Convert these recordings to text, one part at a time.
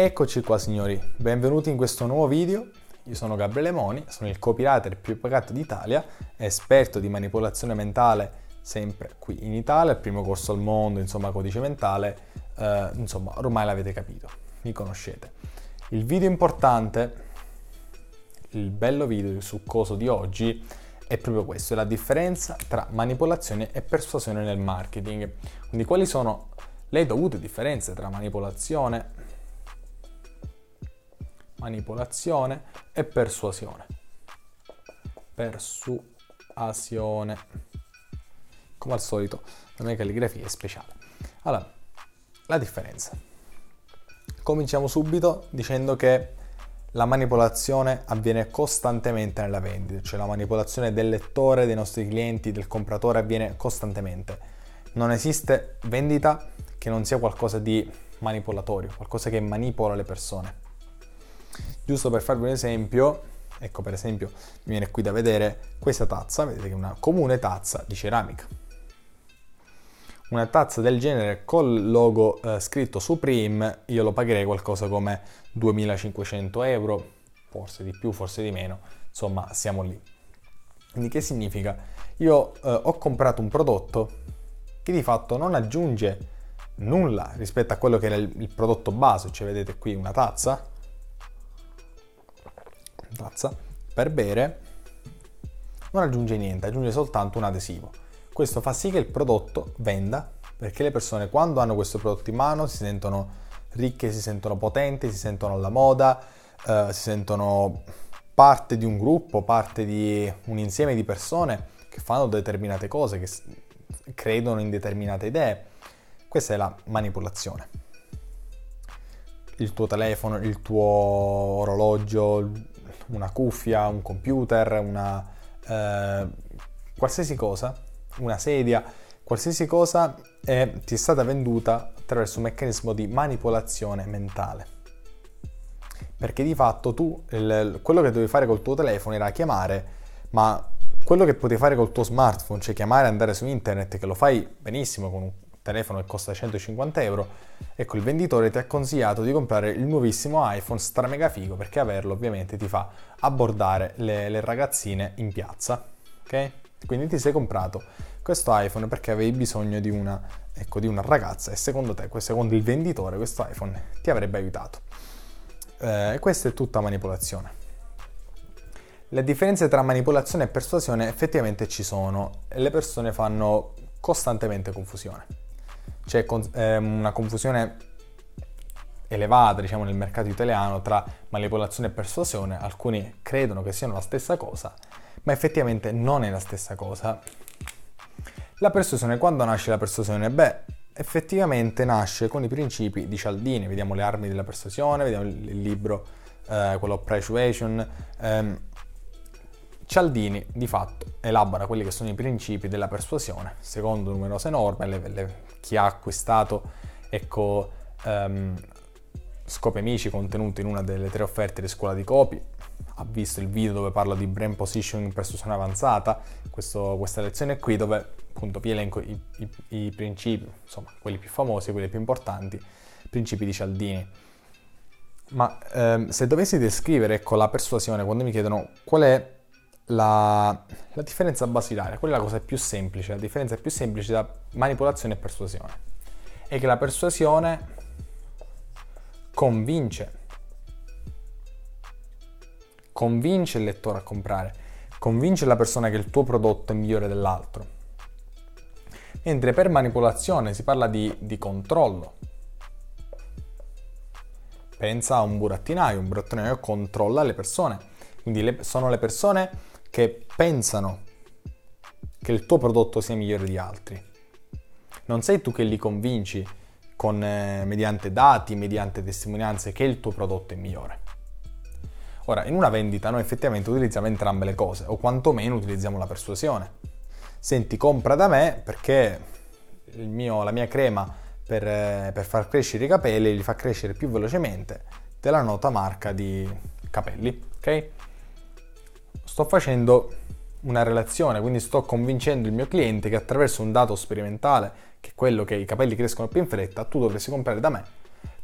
Eccoci qua signori, benvenuti in questo nuovo video. Io sono Gabriele Moni, sono il copywriter più pagato d'Italia, esperto di manipolazione mentale sempre qui in Italia, il primo corso al mondo, insomma codice mentale, eh, insomma ormai l'avete capito, mi conoscete. Il video importante, il bello video succoso di oggi è proprio questo, è la differenza tra manipolazione e persuasione nel marketing. Quindi quali sono le dovute differenze tra manipolazione, manipolazione e persuasione. Persuasione. Come al solito, la mia calligrafia è speciale. Allora, la differenza. Cominciamo subito dicendo che la manipolazione avviene costantemente nella vendita, cioè la manipolazione del lettore, dei nostri clienti, del compratore avviene costantemente. Non esiste vendita che non sia qualcosa di manipolatorio, qualcosa che manipola le persone. Giusto per farvi un esempio, ecco per esempio mi viene qui da vedere questa tazza, vedete che è una comune tazza di ceramica. Una tazza del genere col logo eh, scritto Supreme io lo pagherei qualcosa come 2500 euro, forse di più, forse di meno, insomma siamo lì. Quindi che significa? Io eh, ho comprato un prodotto che di fatto non aggiunge nulla rispetto a quello che era il, il prodotto base, cioè vedete qui una tazza, tazza per bere non aggiunge niente, aggiunge soltanto un adesivo. Questo fa sì che il prodotto venda perché le persone quando hanno questo prodotto in mano si sentono ricche, si sentono potenti, si sentono alla moda, eh, si sentono parte di un gruppo, parte di un insieme di persone che fanno determinate cose, che credono in determinate idee. Questa è la manipolazione. Il tuo telefono, il tuo orologio, una cuffia, un computer, una, eh, qualsiasi cosa, una sedia, qualsiasi cosa è, ti è stata venduta attraverso un meccanismo di manipolazione mentale. Perché di fatto tu il, quello che dovevi fare col tuo telefono era chiamare, ma quello che potevi fare col tuo smartphone, cioè chiamare e andare su internet, che lo fai benissimo con un telefono che costa 150 euro, ecco il venditore ti ha consigliato di comprare il nuovissimo iPhone stramega figo perché averlo ovviamente ti fa abbordare le, le ragazzine in piazza, ok? Quindi ti sei comprato questo iPhone perché avevi bisogno di una, ecco, di una ragazza e secondo te, secondo il venditore, questo iPhone ti avrebbe aiutato. Eh, questa è tutta manipolazione. Le differenze tra manipolazione e persuasione effettivamente ci sono e le persone fanno costantemente confusione c'è con, eh, una confusione elevata diciamo, nel mercato italiano tra manipolazione e persuasione, alcuni credono che siano la stessa cosa, ma effettivamente non è la stessa cosa. La persuasione, quando nasce la persuasione? Beh, effettivamente nasce con i principi di Cialdini, vediamo le armi della persuasione, vediamo il libro, eh, quello Persuasion. Eh, Cialdini di fatto elabora quelli che sono i principi della persuasione, secondo numerose norme, le, le, chi ha acquistato ecco, um, scopi amici contenuti in una delle tre offerte di scuola di copy, ha visto il video dove parlo di brand positioning per persuasione avanzata, questo, questa lezione qui dove appunto vi elenco i, i, i, principi, insomma quelli più famosi, quelli più importanti, principi di Cialdini. Ma ehm, se dovessi descrivere ecco, la persuasione, quando mi chiedono qual è la, la, differenza basilare, quella è la cosa più semplice, la differenza più semplice tra manipolazione e persuasione, è che la persuasione convince, convince il lettore a comprare, convince la persona che il tuo prodotto è migliore dell'altro. Mentre per manipolazione si parla di, di controllo. Pensa a un burattinaio, un burattinaio controlla le persone, quindi le, sono le persone che pensano che il tuo prodotto sia migliore di altri. Non sei tu che li convinci con, eh, mediante dati, mediante testimonianze che il tuo prodotto è migliore. Ora, in una vendita noi effettivamente utilizziamo entrambe le cose, o quantomeno utilizziamo la persuasione. Senti, compra da me perché mio, la mia crema per, eh, per, far crescere i capelli li fa crescere più velocemente della nota marca di capelli, ok? Sto facendo una relazione, quindi sto convincendo il mio cliente che attraverso un dato sperimentale, che è quello che i capelli crescono più in fretta, tu dovresti comprare da me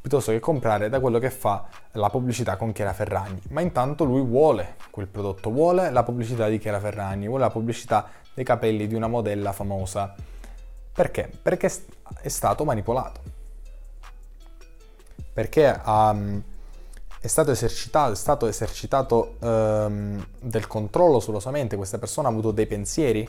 piuttosto che comprare da quello che fa la pubblicità con Chiara Ferragni. Ma intanto lui vuole quel prodotto, vuole la pubblicità di Chiara Ferragni, vuole la pubblicità dei capelli di una modella famosa. Perché? Perché è stato manipolato. Perché um, è stato esercitato, è stato esercitato um, del controllo sulla sua mente, questa persona ha avuto dei pensieri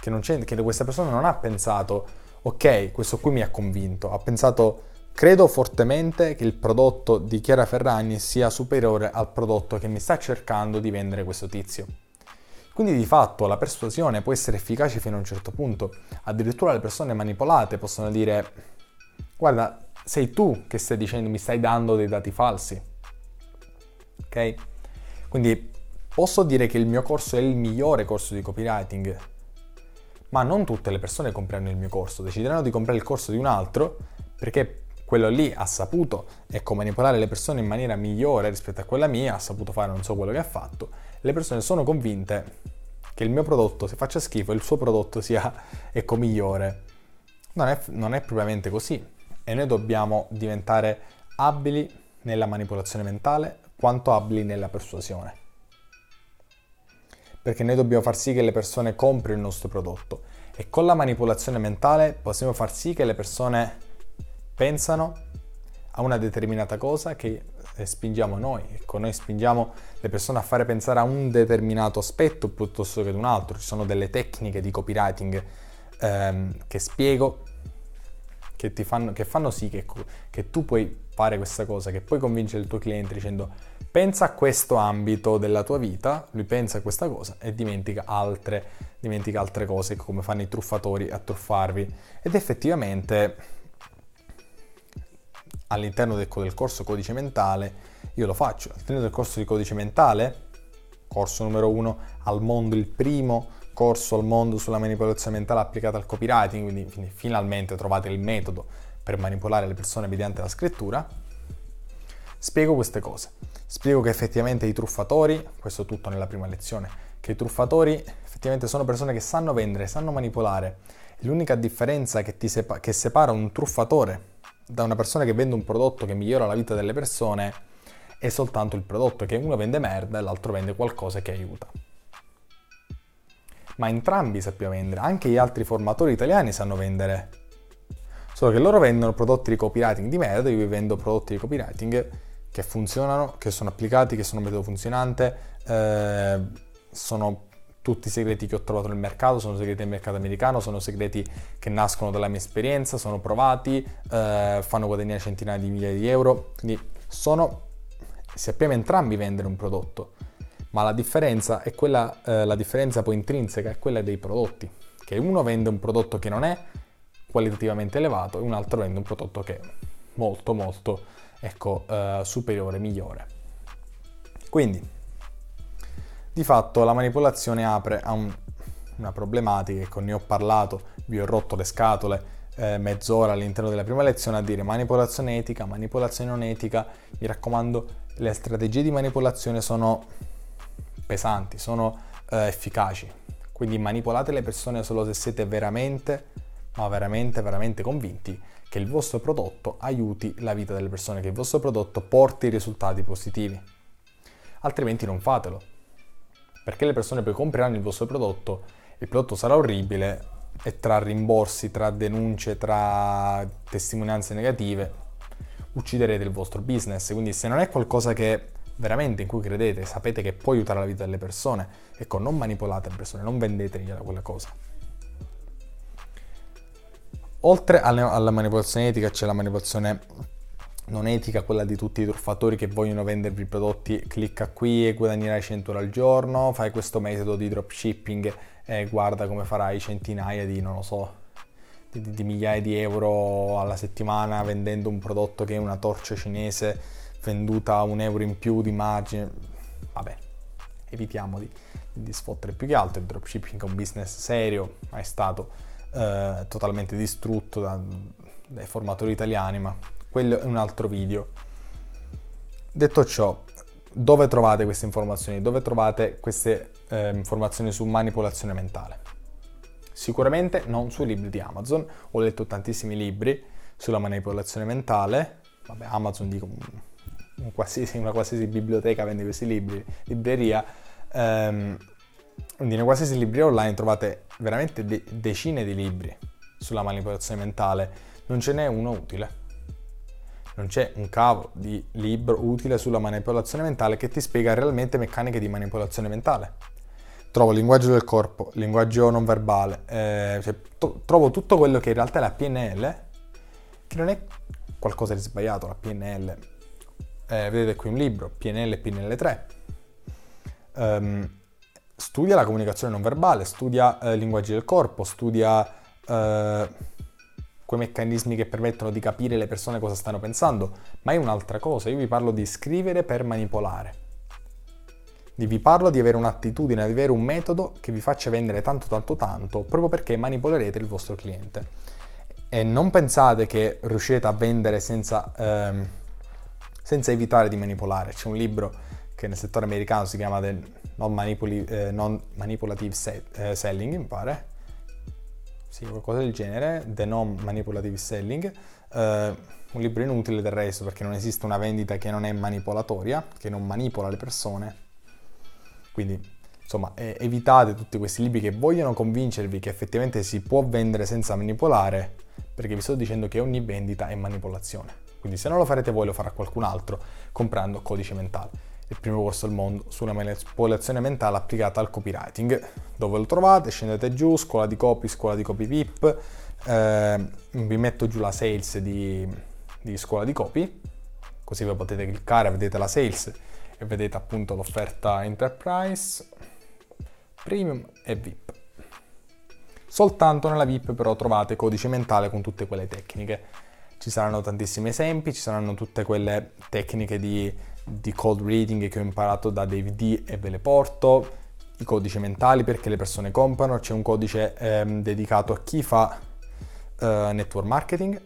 che, che questa persona non ha pensato, ok, questo qui mi ha convinto, ha pensato Credo fortemente che il prodotto di Chiara Ferragni sia superiore al prodotto che mi sta cercando di vendere questo tizio. Quindi di fatto la persuasione può essere efficace fino a un certo punto. Addirittura le persone manipolate possono dire guarda, sei tu che stai dicendo, mi stai dando dei dati falsi. Ok? Quindi posso dire che il mio corso è il migliore corso di copywriting, ma non tutte le persone compreranno il mio corso, decideranno di comprare il corso di un altro perché quello lì ha saputo ecco, manipolare le persone in maniera migliore rispetto a quella mia, ha saputo fare non so quello che ha fatto, le persone sono convinte che il mio prodotto, se faccia schifo, il suo prodotto sia ecco, migliore. Non è, non è propriamente così e noi dobbiamo diventare abili nella manipolazione mentale quanto abili nella persuasione. Perché noi dobbiamo far sì che le persone comprino il nostro prodotto e con la manipolazione mentale possiamo far sì che le persone pensano a una determinata cosa che eh, spingiamo noi. Ecco, noi spingiamo le persone a fare pensare a un determinato aspetto piuttosto che ad un altro. Ci sono delle tecniche di copywriting ehm, che spiego che, fanno, che fanno sì che, che, tu puoi fare questa cosa, che puoi convincere il tuo cliente dicendo pensa a questo ambito della tua vita, lui pensa a questa cosa e dimentica altre, dimentica altre cose come fanno i truffatori a truffarvi. Ed effettivamente all'interno del, del corso codice mentale, io lo faccio. All'interno del corso di codice mentale, corso numero uno al mondo, il primo corso al mondo sulla manipolazione mentale applicata al copywriting, quindi, finalmente trovate il metodo per manipolare le persone mediante la scrittura, spiego queste cose. Spiego che effettivamente i truffatori, questo tutto nella prima lezione, che i truffatori effettivamente sono persone che sanno vendere, sanno manipolare. L'unica differenza che, sepa- che separa un truffatore da una persona che vende un prodotto che migliora la vita delle persone è soltanto il prodotto, che uno vende merda e l'altro vende qualcosa che aiuta. Ma entrambi sappiamo vendere, anche gli altri formatori italiani sanno vendere. Solo che loro vendono prodotti di copywriting di merda, io vi vendo prodotti di copywriting che funzionano, che sono applicati, che sono un metodo funzionante, eh, sono tutti segreti che ho trovato nel mercato, sono segreti del mercato americano, sono segreti che nascono dalla mia esperienza, sono provati, eh, fanno guadagnare centinaia di migliaia di euro, quindi sono, sappiamo entrambi vendere un prodotto, ma la differenza è quella, eh, la differenza poi intrinseca è quella dei prodotti, che uno vende un prodotto che non è qualitativamente elevato e un altro vende un prodotto che è molto molto ecco, eh, superiore, migliore. Quindi di fatto la manipolazione apre a un, una problematica, ecco, ne ho parlato, vi ho rotto le scatole eh, mezz'ora all'interno della prima lezione a dire manipolazione etica, manipolazione non etica, mi raccomando, le strategie di manipolazione sono pesanti, sono eh, efficaci, quindi manipolate le persone solo se siete veramente, ma veramente, veramente convinti che il vostro prodotto aiuti la vita delle persone, che il vostro prodotto porti risultati positivi. Altrimenti non fatelo perché le persone poi compreranno il vostro prodotto, il prodotto sarà orribile e tra rimborsi, tra denunce, tra testimonianze negative ucciderete il vostro business. Quindi se non è qualcosa che veramente in cui credete, sapete che può aiutare la vita delle persone, ecco, non manipolate le persone, non vendetegliela quella cosa. Oltre alla manipolazione etica c'è la manipolazione non etica, quella di tutti i truffatori che vogliono vendervi i prodotti, clicca qui e guadagnerai 100 euro al giorno, fai questo metodo di dropshipping e guarda come farai centinaia di, non lo so, di, di migliaia di euro alla settimana vendendo un prodotto che è una torcia cinese venduta a un euro in più di margine. Vabbè, evitiamo di, di sfottere più che altro, il dropshipping è un business serio, ma è stato eh, totalmente distrutto da, dai formatori italiani, ma quello è un altro video. Detto ciò, dove trovate queste informazioni? Dove trovate queste eh, informazioni su manipolazione mentale? Sicuramente non sui libri di Amazon, ho letto tantissimi libri sulla manipolazione mentale, vabbè Amazon dico un qualsiasi, una qualsiasi biblioteca vende questi libri, libreria, ehm, quindi in qualsiasi libreria online trovate veramente de- decine di libri sulla manipolazione mentale, non ce n'è uno utile. Non c'è un cavo di libro utile sulla manipolazione mentale che ti spiega realmente meccaniche di manipolazione mentale. Trovo linguaggio del corpo, linguaggio non verbale, eh, cioè, to- trovo tutto quello che in realtà è la PNL, che non è qualcosa di sbagliato, la PNL. Eh, vedete qui un libro, PNL e PNL3. Um, ehm, studia la comunicazione non verbale, studia eh, linguaggi del corpo, studia eh, quei meccanismi che permettono di capire le persone cosa stanno pensando, ma è un'altra cosa. Io vi parlo di scrivere per manipolare. Vi parlo di avere un'attitudine, di avere un metodo che vi faccia vendere tanto tanto tanto, proprio perché manipolerete il vostro cliente. E non pensate che riuscirete a vendere senza, ehm, senza evitare di manipolare. C'è un libro che nel settore americano si chiama The Non, eh, non Manipulative Set, eh, Selling, mi pare, sì, qualcosa del genere, The Non Manipulative Selling, eh, un libro inutile del resto perché non esiste una vendita che non è manipolatoria, che non manipola le persone. Quindi, insomma, evitate tutti questi libri che vogliono convincervi che effettivamente si può vendere senza manipolare, perché vi sto dicendo che ogni vendita è manipolazione. Quindi se non lo farete voi lo farà qualcun altro comprando codice mentale il primo corso al mondo sulla manipolazione mentale applicata al copywriting. Dove lo trovate? Scendete giù, scuola di copy, scuola di copy VIP, eh, vi metto giù la sales di, di scuola di copy, così voi potete cliccare, vedete la sales e vedete appunto l'offerta enterprise, premium e VIP. Soltanto nella VIP però trovate codice mentale con tutte quelle tecniche. Ci saranno tantissimi esempi, ci saranno tutte quelle tecniche di di cold reading che ho imparato da David D e ve le porto, i codici mentali perché le persone comprano, c'è un codice ehm, dedicato a chi fa eh, network marketing,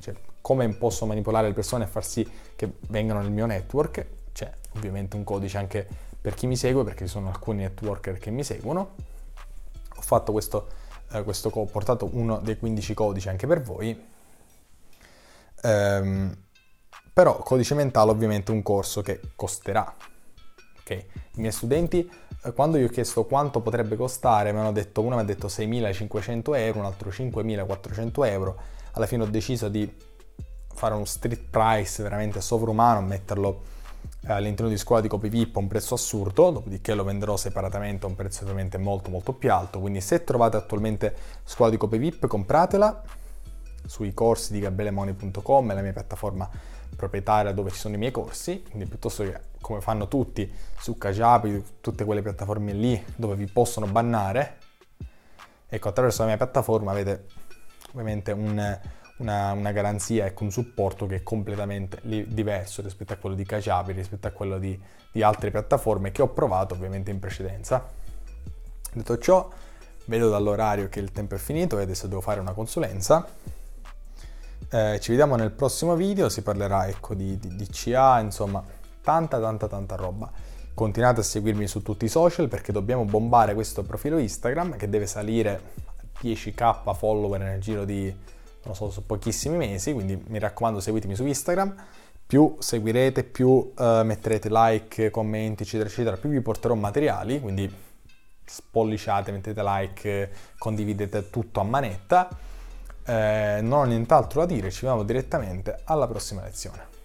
cioè come posso manipolare le persone e far sì che vengano nel mio network, c'è ovviamente un codice anche per chi mi segue perché ci sono alcuni networker che mi seguono. Ho fatto questo, eh, questo ho portato uno dei 15 codici anche per voi. Um, però codice mentale ovviamente è un corso che costerà. Okay. I miei studenti, eh, quando gli ho chiesto quanto potrebbe costare, mi hanno detto, uno mi ha detto 6.500 euro, un altro 5.400 euro. Alla fine ho deciso di fare uno street price veramente sovrumano, metterlo eh, all'interno di scuola di copy VIP a un prezzo assurdo, dopodiché lo venderò separatamente a un prezzo ovviamente molto molto più alto. Quindi se trovate attualmente scuola di copy VIP, compratela sui corsi di gabelemoni.com, la mia piattaforma proprietaria dove ci sono i miei corsi, quindi piuttosto che come fanno tutti su Kajabi, tutte quelle piattaforme lì dove vi possono bannare, ecco attraverso la mia piattaforma avete ovviamente un, una, una, garanzia e un supporto che è completamente diverso rispetto a quello di Kajabi, rispetto a quello di, di altre piattaforme che ho provato ovviamente in precedenza. Detto ciò, vedo dall'orario che il tempo è finito e adesso devo fare una consulenza eh, ci vediamo nel prossimo video, si parlerà ecco, di, di, di CA, insomma, tanta tanta tanta roba. Continuate a seguirmi su tutti i social perché dobbiamo bombare questo profilo Instagram che deve salire a 10k follower nel giro di, non so, pochissimi mesi, quindi mi raccomando seguitemi su Instagram. Più seguirete, più uh, metterete like, commenti, eccetera, eccetera, più vi porterò materiali, quindi spolliciate, mettete like, condividete tutto a manetta eh, non ho nient'altro da dire, ci vediamo direttamente alla prossima lezione.